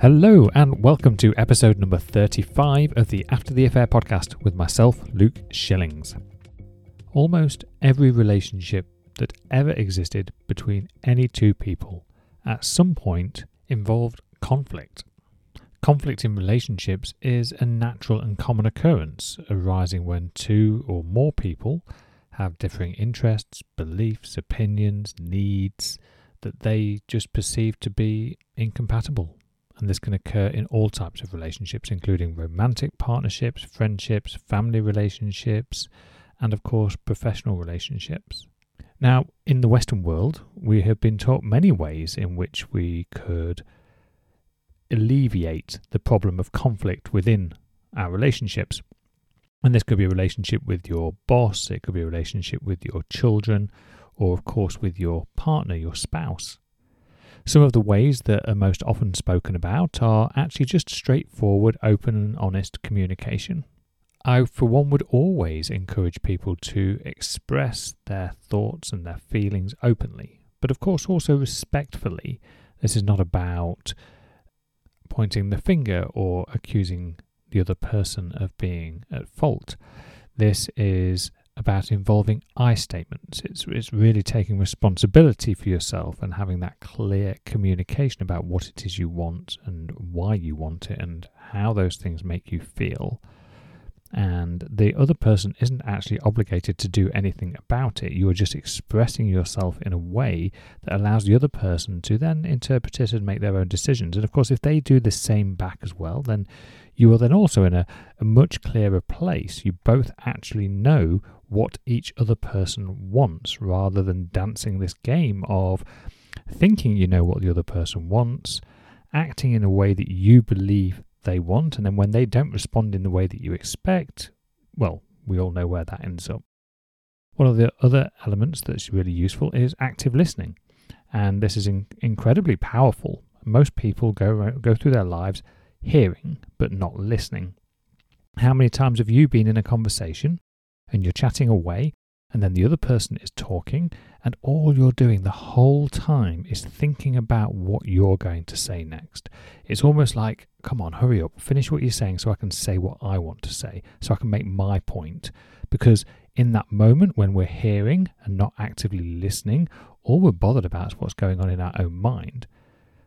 Hello, and welcome to episode number 35 of the After the Affair podcast with myself, Luke Shillings. Almost every relationship that ever existed between any two people at some point involved conflict. Conflict in relationships is a natural and common occurrence arising when two or more people have differing interests, beliefs, opinions, needs that they just perceive to be incompatible and this can occur in all types of relationships, including romantic partnerships, friendships, family relationships, and of course, professional relationships. Now, in the Western world, we have been taught many ways in which we could alleviate the problem of conflict within our relationships. And this could be a relationship with your boss, it could be a relationship with your children, or of course with your partner, your spouse. Some of the ways that are most often spoken about are actually just straightforward, open, and honest communication. I, for one, would always encourage people to express their thoughts and their feelings openly, but of course also respectfully. This is not about pointing the finger or accusing the other person of being at fault. This is about involving I statements. It's, it's really taking responsibility for yourself and having that clear communication about what it is you want and why you want it and how those things make you feel. And the other person isn't actually obligated to do anything about it. You're just expressing yourself in a way that allows the other person to then interpret it and make their own decisions. And of course, if they do the same back as well, then you are then also in a, a much clearer place. You both actually know what each other person wants rather than dancing this game of thinking you know what the other person wants, acting in a way that you believe they want, and then when they don't respond in the way that you expect, well, we all know where that ends up. One of the other elements that's really useful is active listening, and this is in- incredibly powerful. Most people go go through their lives hearing but not listening. How many times have you been in a conversation and you're chatting away, and then the other person is talking, and all you're doing the whole time is thinking about what you're going to say next. It's almost like, come on, hurry up, finish what you're saying so I can say what I want to say, so I can make my point. Because in that moment when we're hearing and not actively listening, all we're bothered about is what's going on in our own mind.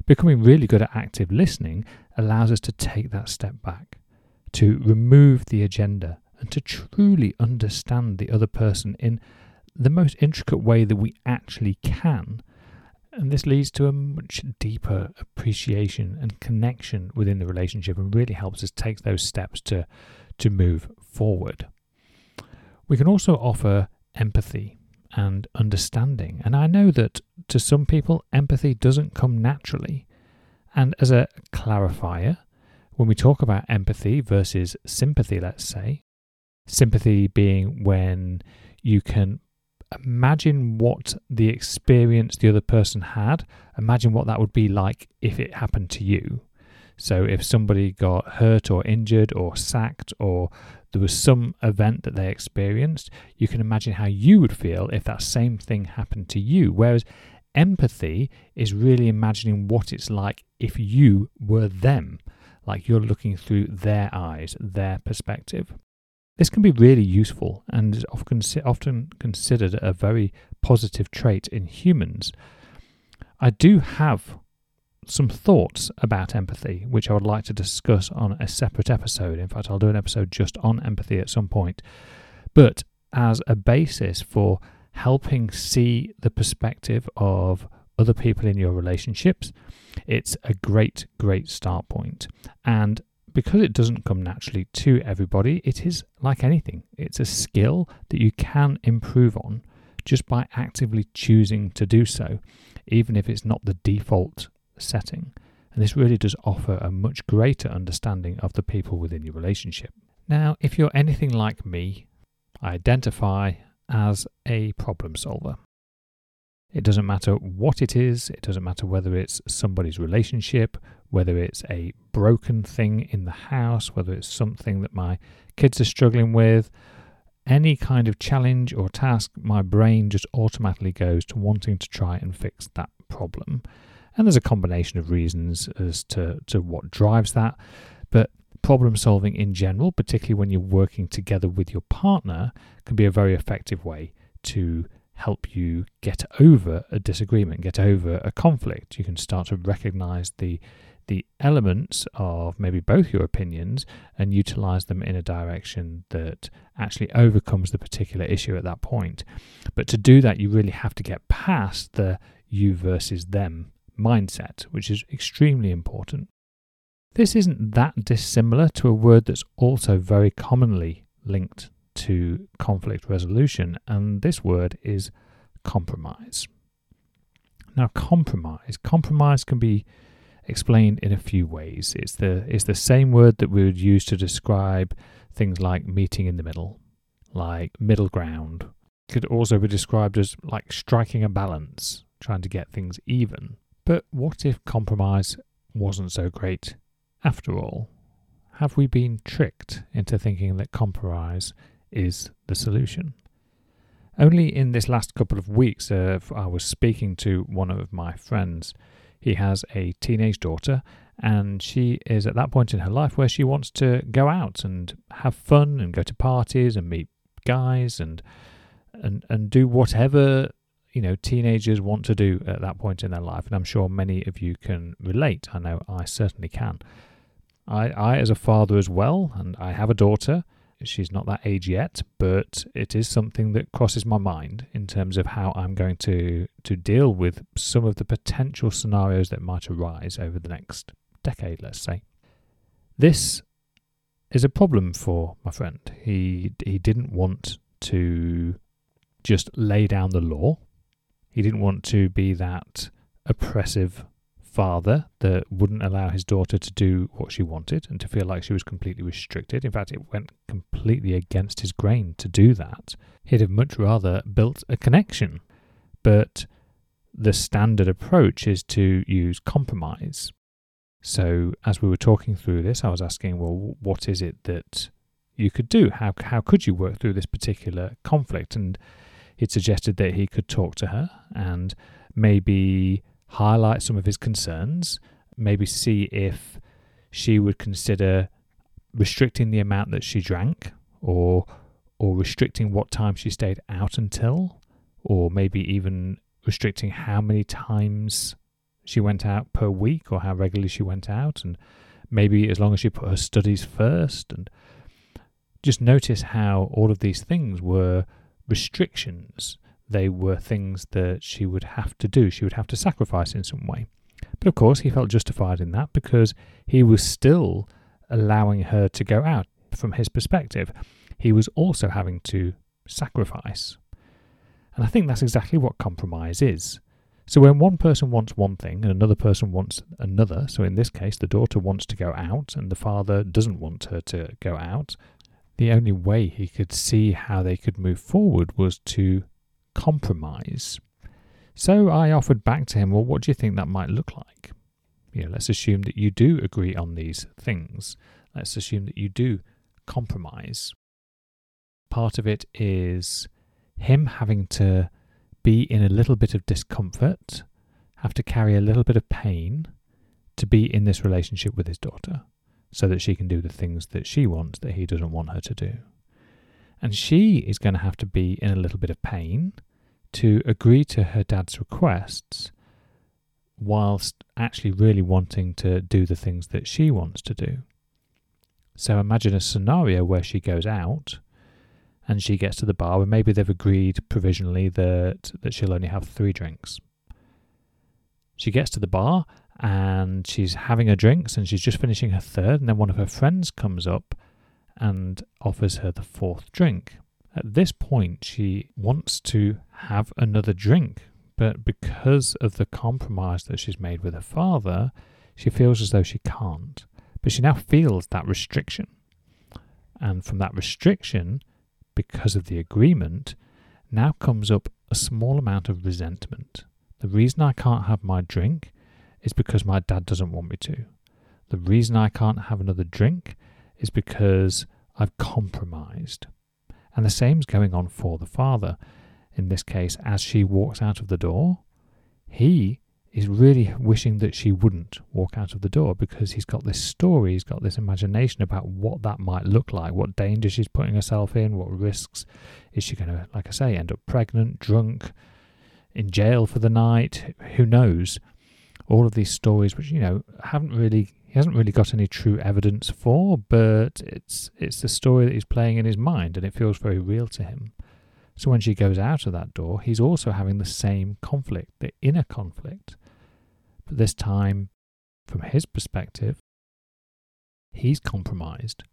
Becoming really good at active listening allows us to take that step back, to remove the agenda and to truly understand the other person in the most intricate way that we actually can. And this leads to a much deeper appreciation and connection within the relationship and really helps us take those steps to, to move forward. We can also offer empathy and understanding. And I know that to some people, empathy doesn't come naturally. And as a clarifier, when we talk about empathy versus sympathy, let's say, Sympathy being when you can imagine what the experience the other person had, imagine what that would be like if it happened to you. So, if somebody got hurt or injured or sacked or there was some event that they experienced, you can imagine how you would feel if that same thing happened to you. Whereas empathy is really imagining what it's like if you were them, like you're looking through their eyes, their perspective. This can be really useful and is often, often considered a very positive trait in humans. I do have some thoughts about empathy, which I would like to discuss on a separate episode. In fact, I'll do an episode just on empathy at some point. But as a basis for helping see the perspective of other people in your relationships, it's a great, great start point. And because it doesn't come naturally to everybody, it is like anything. It's a skill that you can improve on just by actively choosing to do so, even if it's not the default setting. And this really does offer a much greater understanding of the people within your relationship. Now, if you're anything like me, I identify as a problem solver. It doesn't matter what it is, it doesn't matter whether it's somebody's relationship, whether it's a broken thing in the house, whether it's something that my kids are struggling with, any kind of challenge or task, my brain just automatically goes to wanting to try and fix that problem. And there's a combination of reasons as to, to what drives that. But problem solving in general, particularly when you're working together with your partner, can be a very effective way to help you get over a disagreement, get over a conflict. You can start to recognize the the elements of maybe both your opinions and utilize them in a direction that actually overcomes the particular issue at that point. But to do that, you really have to get past the you versus them mindset, which is extremely important. This isn't that dissimilar to a word that's also very commonly linked to conflict resolution, and this word is compromise. Now, compromise. Compromise can be explained in a few ways. It's the it's the same word that we would use to describe things like meeting in the middle, like middle ground. It Could also be described as like striking a balance, trying to get things even. But what if compromise wasn't so great after all? Have we been tricked into thinking that compromise is the solution? Only in this last couple of weeks, uh, I was speaking to one of my friends. He has a teenage daughter, and she is at that point in her life where she wants to go out and have fun and go to parties and meet guys and and and do whatever you know teenagers want to do at that point in their life. And I'm sure many of you can relate. I know I certainly can. I, I as a father as well, and I have a daughter she's not that age yet, but it is something that crosses my mind in terms of how I'm going to to deal with some of the potential scenarios that might arise over the next decade, let's say. This is a problem for my friend. He he didn't want to just lay down the law. He didn't want to be that oppressive father that wouldn't allow his daughter to do what she wanted and to feel like she was completely restricted. In fact, it went completely against his grain to do that. He'd have much rather built a connection. But the standard approach is to use compromise. So, as we were talking through this, I was asking, well, what is it that you could do? How, how could you work through this particular conflict? And it suggested that he could talk to her and maybe highlight some of his concerns, maybe see if she would consider restricting the amount that she drank or or restricting what time she stayed out until or maybe even restricting how many times she went out per week or how regularly she went out and maybe as long as she put her studies first and just notice how all of these things were restrictions they were things that she would have to do. She would have to sacrifice in some way. But of course, he felt justified in that because he was still allowing her to go out from his perspective. He was also having to sacrifice. And I think that's exactly what compromise is. So when one person wants one thing and another person wants another, so in this case, the daughter wants to go out and the father doesn't want her to go out, the only way he could see how they could move forward was to compromise. So I offered back to him, well, what do you think that might look like? You know, let's assume that you do agree on these things. Let's assume that you do compromise. Part of it is him having to be in a little bit of discomfort, have to carry a little bit of pain to be in this relationship with his daughter so that she can do the things that she wants that he doesn't want her to do. And she is going to have to be in a little bit of pain to agree to her dad's requests whilst actually really wanting to do the things that she wants to do. So imagine a scenario where she goes out and she gets to the bar and maybe they've agreed provisionally that, that she'll only have three drinks. She gets to the bar and she's having her drinks and she's just finishing her third, and then one of her friends comes up and offers her the fourth drink. At this point, she wants to have another drink, but because of the compromise that she's made with her father, she feels as though she can't. But she now feels that restriction. And from that restriction, because of the agreement, now comes up a small amount of resentment. The reason I can't have my drink is because my dad doesn't want me to. The reason I can't have another drink is because I've compromised. And the same's going on for the father. In this case, as she walks out of the door, he is really wishing that she wouldn't walk out of the door because he's got this story, he's got this imagination about what that might look like, what danger she's putting herself in, what risks is she going to, like I say, end up pregnant, drunk, in jail for the night, who knows? All of these stories, which you know haven't really, he hasn't really got any true evidence for, but it's it's the story that he's playing in his mind, and it feels very real to him. So when she goes out of that door, he's also having the same conflict, the inner conflict but this time, from his perspective, he's compromised.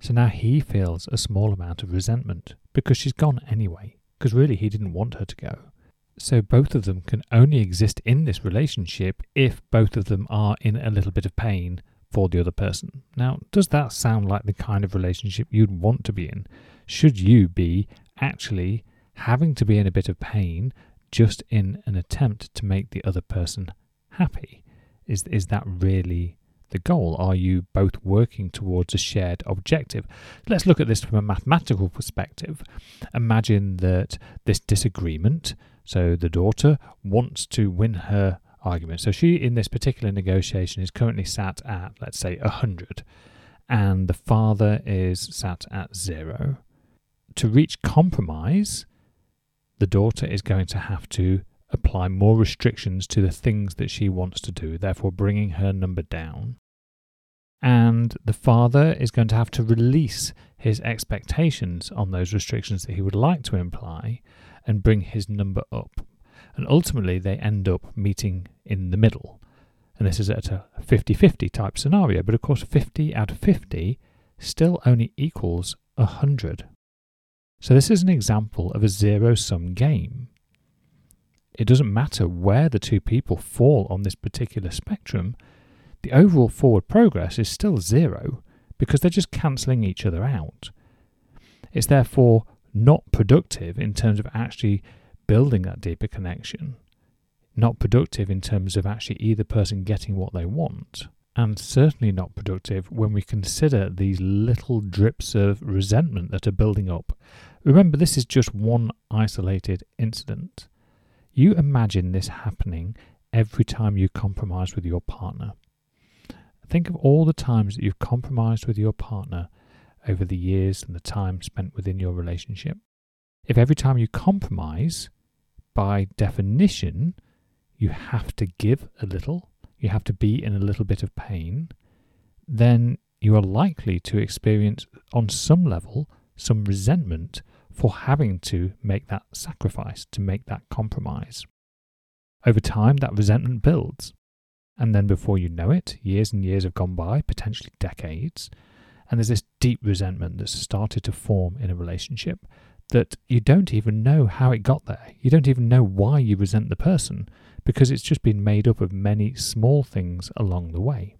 So now he feels a small amount of resentment because she's gone anyway, because really he didn't want her to go. So both of them can only exist in this relationship if both of them are in a little bit of pain for the other person. Now, does that sound like the kind of relationship you'd want to be in? Should you be actually having to be in a bit of pain just in an attempt to make the other person happy? Is, is that really the goal? Are you both working towards a shared objective? Let's look at this from a mathematical perspective. Imagine that this disagreement, so the daughter wants to win her argument. So she, in this particular negotiation, is currently sat at, let's say, 100, and the father is sat at zero. To reach compromise, the daughter is going to have to apply more restrictions to the things that she wants to do, therefore bringing her number down. And the father is going to have to release his expectations on those restrictions that he would like to imply and bring his number up. And ultimately, they end up meeting in the middle. And this is at a 50 50 type scenario. But of course, 50 out of 50 still only equals 100. So, this is an example of a zero sum game it doesn't matter where the two people fall on this particular spectrum, the overall forward progress is still zero because they're just cancelling each other out. It's therefore not productive in terms of actually building that deeper connection, not productive in terms of actually either person getting what they want, and certainly not productive when we consider these little drips of resentment that are building up. Remember, this is just one isolated incident. You imagine this happening every time you compromise with your partner. Think of all the times that you've compromised with your partner over the years and the time spent within your relationship. If every time you compromise, by definition, you have to give a little, you have to be in a little bit of pain, then you are likely to experience, on some level, some resentment for having to make that sacrifice, to make that compromise. Over time, that resentment builds. And then before you know it, years and years have gone by, potentially decades, and there's this deep resentment that's started to form in a relationship that you don't even know how it got there. You don't even know why you resent the person because it's just been made up of many small things along the way.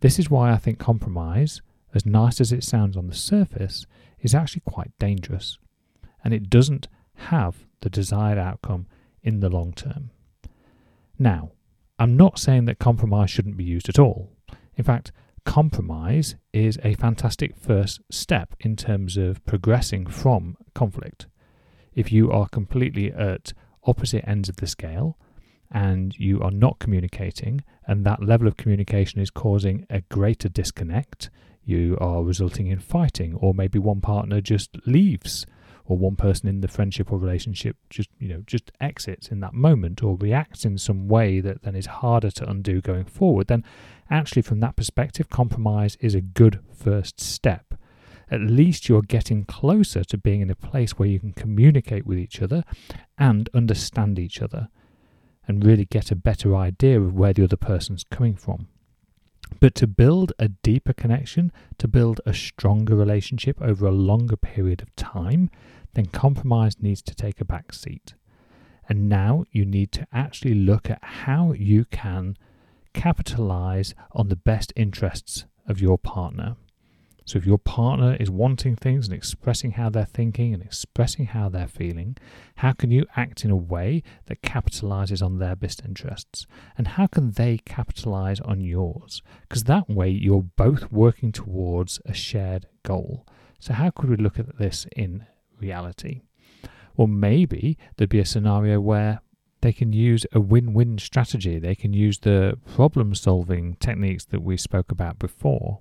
This is why I think compromise, as nice as it sounds on the surface, is actually quite dangerous and it doesn't have the desired outcome in the long term. Now, I'm not saying that compromise shouldn't be used at all. In fact, compromise is a fantastic first step in terms of progressing from conflict. If you are completely at opposite ends of the scale and you are not communicating, and that level of communication is causing a greater disconnect, you are resulting in fighting, or maybe one partner just leaves, or one person in the friendship or relationship just you know just exits in that moment or reacts in some way that then is harder to undo going forward, then actually from that perspective, compromise is a good first step. At least you're getting closer to being in a place where you can communicate with each other and understand each other and really get a better idea of where the other person's coming from. But to build a deeper connection, to build a stronger relationship over a longer period of time, then compromise needs to take a back seat. And now you need to actually look at how you can capitalize on the best interests of your partner. So, if your partner is wanting things and expressing how they're thinking and expressing how they're feeling, how can you act in a way that capitalizes on their best interests? And how can they capitalize on yours? Because that way you're both working towards a shared goal. So, how could we look at this in reality? Well, maybe there'd be a scenario where they can use a win win strategy. They can use the problem solving techniques that we spoke about before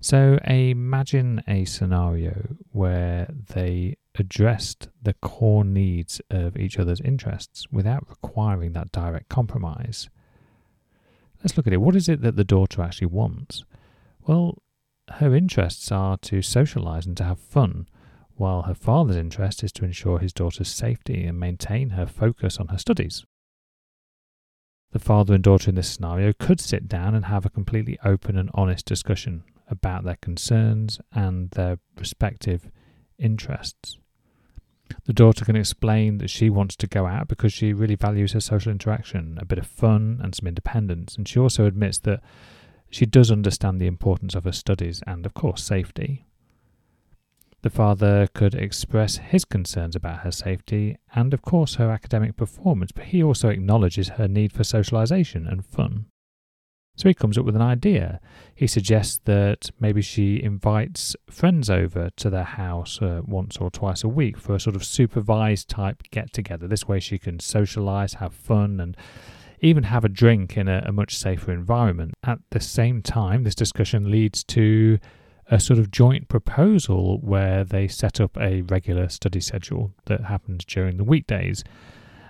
so imagine a scenario where they addressed the core needs of each other's interests without requiring that direct compromise. Let's look at it. What is it that the daughter actually wants? Well, her interests are to socialize and to have fun, while her father's interest is to ensure his daughter's safety and maintain her focus on her studies. The father and daughter in this scenario could sit down and have a completely open and honest discussion about their concerns and their respective interests. The daughter can explain that she wants to go out because she really values her social interaction, a bit of fun, and some independence. And she also admits that she does understand the importance of her studies and, of course, safety. The father could express his concerns about her safety and, of course, her academic performance, but he also acknowledges her need for socialization and fun. So he comes up with an idea. He suggests that maybe she invites friends over to their house uh, once or twice a week for a sort of supervised type get together. This way she can socialize, have fun, and even have a drink in a, a much safer environment. At the same time, this discussion leads to a sort of joint proposal where they set up a regular study schedule that happens during the weekdays.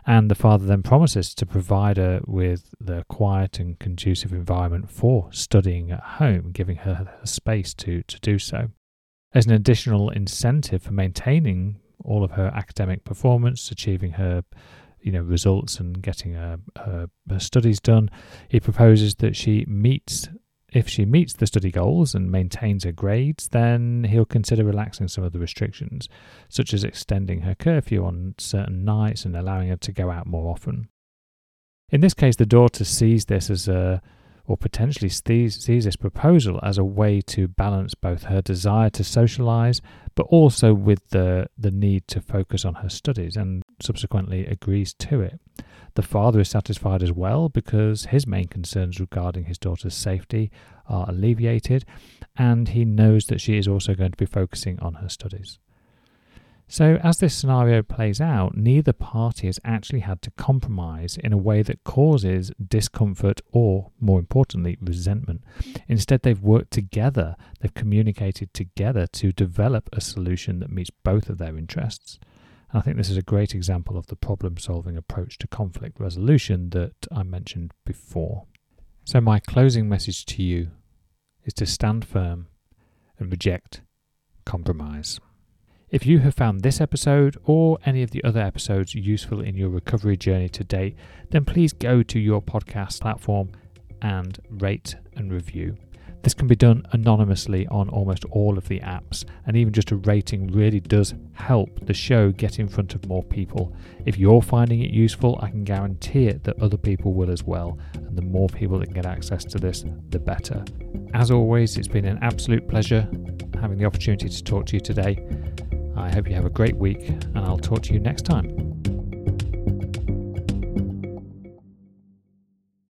And the father then promises to provide her with the quiet and conducive environment for studying at home, giving her space to, to do so. As an additional incentive for maintaining all of her academic performance, achieving her you know results and getting her, her, her studies done, he proposes that she meets if she meets the study goals and maintains her grades, then he'll consider relaxing some of the restrictions, such as extending her curfew on certain nights and allowing her to go out more often. In this case, the daughter sees this as a, or potentially sees, sees this proposal as a way to balance both her desire to socialize, but also with the, the need to focus on her studies, and subsequently agrees to it. The father is satisfied as well because his main concerns regarding his daughter's safety are alleviated, and he knows that she is also going to be focusing on her studies. So, as this scenario plays out, neither party has actually had to compromise in a way that causes discomfort or, more importantly, resentment. Instead, they've worked together, they've communicated together to develop a solution that meets both of their interests. I think this is a great example of the problem solving approach to conflict resolution that I mentioned before. So, my closing message to you is to stand firm and reject compromise. If you have found this episode or any of the other episodes useful in your recovery journey to date, then please go to your podcast platform and rate and review. This can be done anonymously on almost all of the apps, and even just a rating really does help the show get in front of more people. If you're finding it useful, I can guarantee it that other people will as well, and the more people that can get access to this, the better. As always, it's been an absolute pleasure having the opportunity to talk to you today. I hope you have a great week, and I'll talk to you next time.